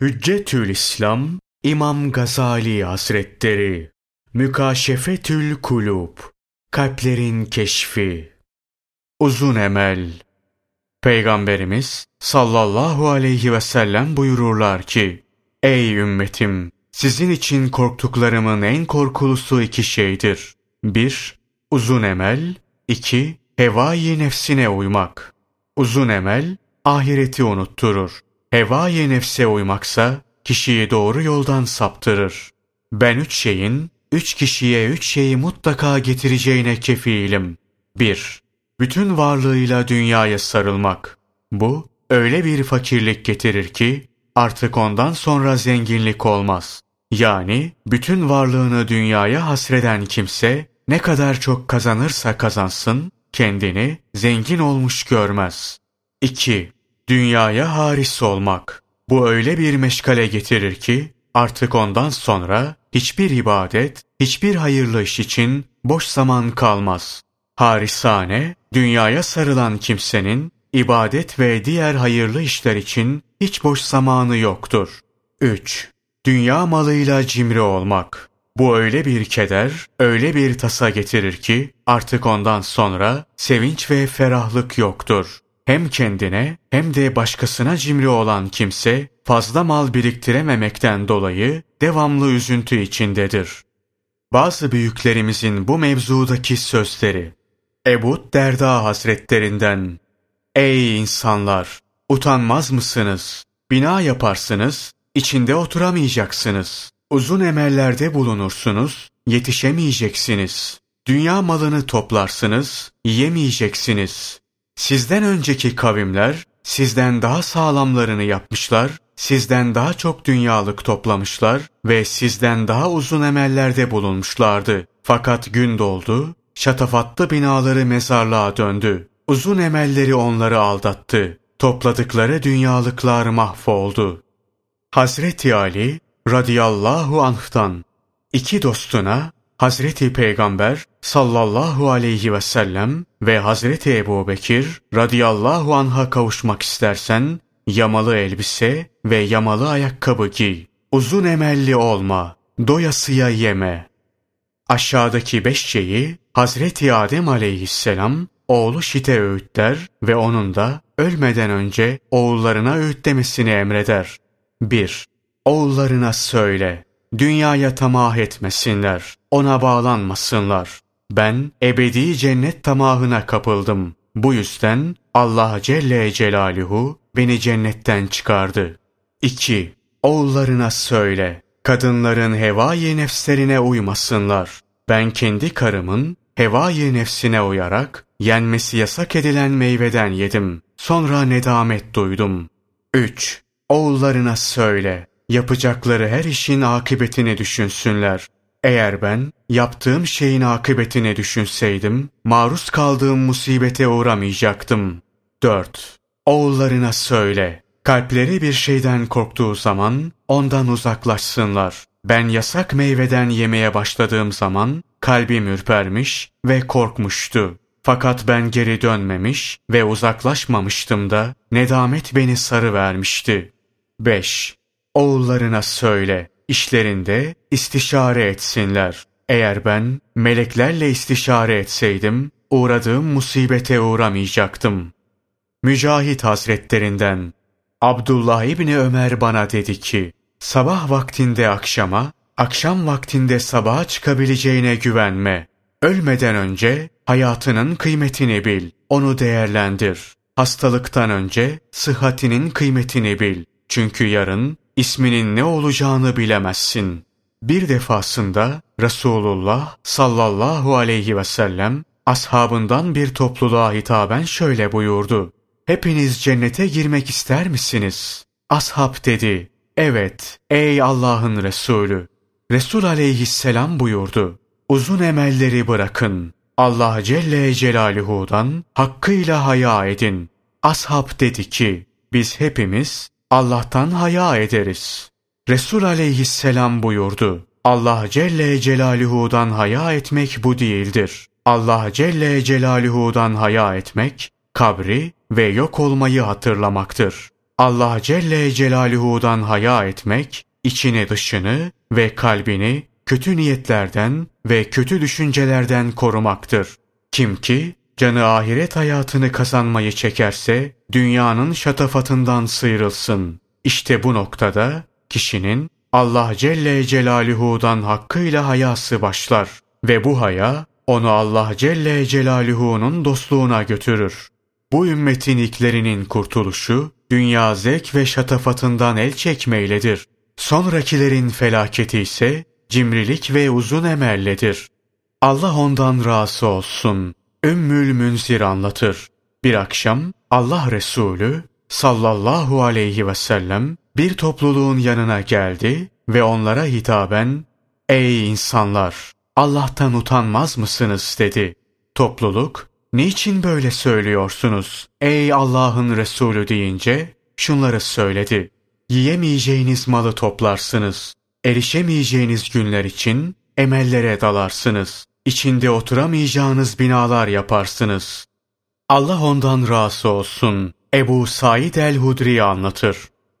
Hüccetül İslam İmam Gazali Hazretleri Mükaşefetül Kulub Kalplerin Keşfi Uzun Emel Peygamberimiz sallallahu aleyhi ve sellem buyururlar ki Ey ümmetim! Sizin için korktuklarımın en korkulusu iki şeydir. Bir, uzun emel. iki hevai nefsine uymak. Uzun emel, ahireti unutturur. Hevai nefse uymaksa kişiyi doğru yoldan saptırır. Ben üç şeyin, üç kişiye üç şeyi mutlaka getireceğine kefilim. 1. Bütün varlığıyla dünyaya sarılmak. Bu, öyle bir fakirlik getirir ki, artık ondan sonra zenginlik olmaz. Yani, bütün varlığını dünyaya hasreden kimse, ne kadar çok kazanırsa kazansın, kendini zengin olmuş görmez. 2. Dünyaya haris olmak. Bu öyle bir meşgale getirir ki artık ondan sonra hiçbir ibadet, hiçbir hayırlı iş için boş zaman kalmaz. Harisane, dünyaya sarılan kimsenin ibadet ve diğer hayırlı işler için hiç boş zamanı yoktur. 3. Dünya malıyla cimri olmak. Bu öyle bir keder, öyle bir tasa getirir ki artık ondan sonra sevinç ve ferahlık yoktur. Hem kendine hem de başkasına cimri olan kimse fazla mal biriktirememekten dolayı devamlı üzüntü içindedir. Bazı büyüklerimizin bu mevzudaki sözleri Ebu Derda Hazretlerinden Ey insanlar! Utanmaz mısınız? Bina yaparsınız, içinde oturamayacaksınız. Uzun emellerde bulunursunuz, yetişemeyeceksiniz. Dünya malını toplarsınız, yiyemeyeceksiniz. Sizden önceki kavimler sizden daha sağlamlarını yapmışlar, sizden daha çok dünyalık toplamışlar ve sizden daha uzun emellerde bulunmuşlardı. Fakat gün doldu, şatafatlı binaları mezarlığa döndü. Uzun emelleri onları aldattı. Topladıkları dünyalıklar mahvoldu. Hazreti Ali radıyallahu anh'tan iki dostuna Hazreti Peygamber sallallahu aleyhi ve sellem ve Hazreti Ebu Bekir radıyallahu anh'a kavuşmak istersen yamalı elbise ve yamalı ayakkabı giy. Uzun emelli olma, doyasıya yeme. Aşağıdaki beş şeyi Hazreti Adem aleyhisselam oğlu Şit'e öğütler ve onun da ölmeden önce oğullarına öğütlemesini emreder. 1. Oğullarına söyle, dünyaya tamah etmesinler, ona bağlanmasınlar. Ben ebedi cennet tamahına kapıldım. Bu yüzden Allah Celle Celaluhu beni cennetten çıkardı. 2. Oğullarına söyle, kadınların hevai nefslerine uymasınlar. Ben kendi karımın hevai nefsine uyarak yenmesi yasak edilen meyveden yedim. Sonra nedamet duydum. 3. Oğullarına söyle, yapacakları her işin akıbetini düşünsünler. Eğer ben yaptığım şeyin akıbetini düşünseydim, maruz kaldığım musibete uğramayacaktım. 4. Oğullarına söyle, kalpleri bir şeyden korktuğu zaman ondan uzaklaşsınlar. Ben yasak meyveden yemeye başladığım zaman kalbim ürpermiş ve korkmuştu. Fakat ben geri dönmemiş ve uzaklaşmamıştım da nedamet beni sarı vermişti. 5. Oğullarına söyle, işlerinde istişare etsinler. Eğer ben meleklerle istişare etseydim, uğradığım musibete uğramayacaktım. Mücahit Hazretlerinden Abdullah İbni Ömer bana dedi ki, sabah vaktinde akşama, akşam vaktinde sabaha çıkabileceğine güvenme. Ölmeden önce hayatının kıymetini bil, onu değerlendir. Hastalıktan önce sıhhatinin kıymetini bil. Çünkü yarın isminin ne olacağını bilemezsin. Bir defasında Resulullah sallallahu aleyhi ve sellem ashabından bir topluluğa hitaben şöyle buyurdu. Hepiniz cennete girmek ister misiniz? Ashab dedi. Evet, ey Allah'ın Resulü. Resul aleyhisselam buyurdu. Uzun emelleri bırakın. Allah Celle Celaluhu'dan hakkıyla haya edin. Ashab dedi ki, biz hepimiz Allah'tan haya ederiz. Resul aleyhisselam buyurdu. Allah Celle Celaluhu'dan haya etmek bu değildir. Allah Celle Celaluhu'dan haya etmek, kabri ve yok olmayı hatırlamaktır. Allah Celle Celaluhu'dan haya etmek, içini dışını ve kalbini kötü niyetlerden ve kötü düşüncelerden korumaktır. Kim ki canı ahiret hayatını kazanmayı çekerse dünyanın şatafatından sıyrılsın. İşte bu noktada kişinin Allah Celle Celaluhu'dan hakkıyla hayası başlar ve bu haya onu Allah Celle Celaluhu'nun dostluğuna götürür. Bu ümmetin ilklerinin kurtuluşu dünya zevk ve şatafatından el çekmeyledir. Sonrakilerin felaketi ise cimrilik ve uzun emelledir. Allah ondan razı olsun. Ümmül Münzir anlatır. Bir akşam Allah Resulü sallallahu aleyhi ve sellem bir topluluğun yanına geldi ve onlara hitaben ''Ey insanlar! Allah'tan utanmaz mısınız?'' dedi. Topluluk ''Niçin böyle söylüyorsunuz? Ey Allah'ın Resulü!'' deyince şunları söyledi. Yiyemeyeceğiniz malı toplarsınız. Erişemeyeceğiniz günler için emellere dalarsınız. İçinde oturamayacağınız binalar yaparsınız. Allah ondan razı olsun. Ebu Said el-Hudri anlatır.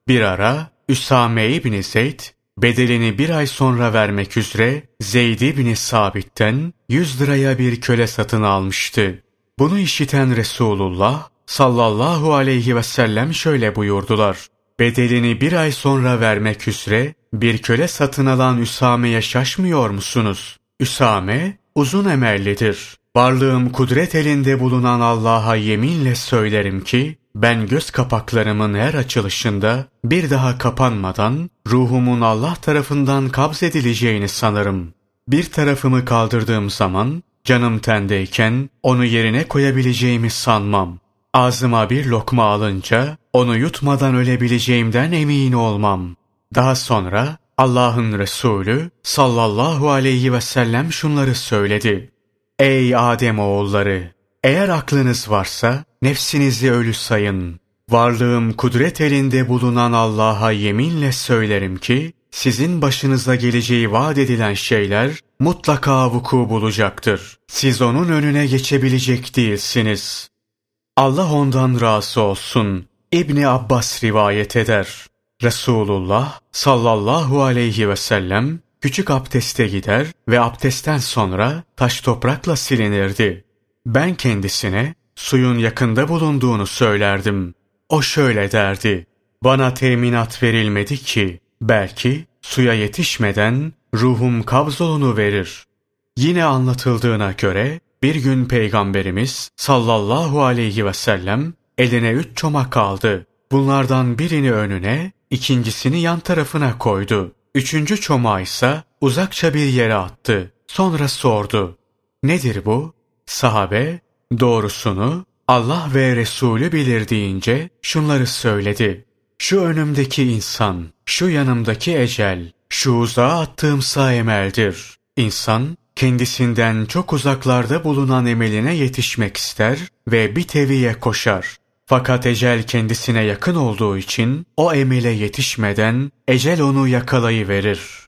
Bir ara Üsame İbni Zeyd bedelini bir ay sonra vermek üzere Zeyd İbni Sabit'ten 100 liraya bir köle satın almıştı. Bunu işiten Resulullah sallallahu aleyhi ve sellem şöyle buyurdular. Bedelini bir ay sonra vermek üzere bir köle satın alan Üsame'ye şaşmıyor musunuz? Üsame uzun emellidir. Varlığım kudret elinde bulunan Allah'a yeminle söylerim ki ben göz kapaklarımın her açılışında bir daha kapanmadan ruhumun Allah tarafından kabz edileceğini sanırım. Bir tarafımı kaldırdığım zaman canım tendeyken onu yerine koyabileceğimi sanmam. Ağzıma bir lokma alınca onu yutmadan ölebileceğimden emin olmam. Daha sonra Allah'ın Resulü sallallahu aleyhi ve sellem şunları söyledi. Ey Adem oğulları! Eğer aklınız varsa nefsinizi ölü sayın. Varlığım kudret elinde bulunan Allah'a yeminle söylerim ki, sizin başınıza geleceği vaat edilen şeyler mutlaka vuku bulacaktır. Siz onun önüne geçebilecek değilsiniz. Allah ondan razı olsun. İbni Abbas rivayet eder. Resulullah sallallahu aleyhi ve sellem küçük abdeste gider ve abdestten sonra taş toprakla silinirdi. Ben kendisine suyun yakında bulunduğunu söylerdim. O şöyle derdi. Bana teminat verilmedi ki belki suya yetişmeden ruhum kabzolunu verir. Yine anlatıldığına göre bir gün Peygamberimiz sallallahu aleyhi ve sellem eline üç çomak aldı. Bunlardan birini önüne, ikincisini yan tarafına koydu. Üçüncü çomağı ise uzakça bir yere attı. Sonra sordu. Nedir bu? Sahabe, doğrusunu Allah ve Resulü bilir deyince şunları söyledi. Şu önümdeki insan, şu yanımdaki ecel, şu uzağa attığım sağ emeldir. İnsan, kendisinden çok uzaklarda bulunan emeline yetişmek ister ve bir teviye koşar. Fakat ecel kendisine yakın olduğu için o emele yetişmeden ecel onu yakalayıverir.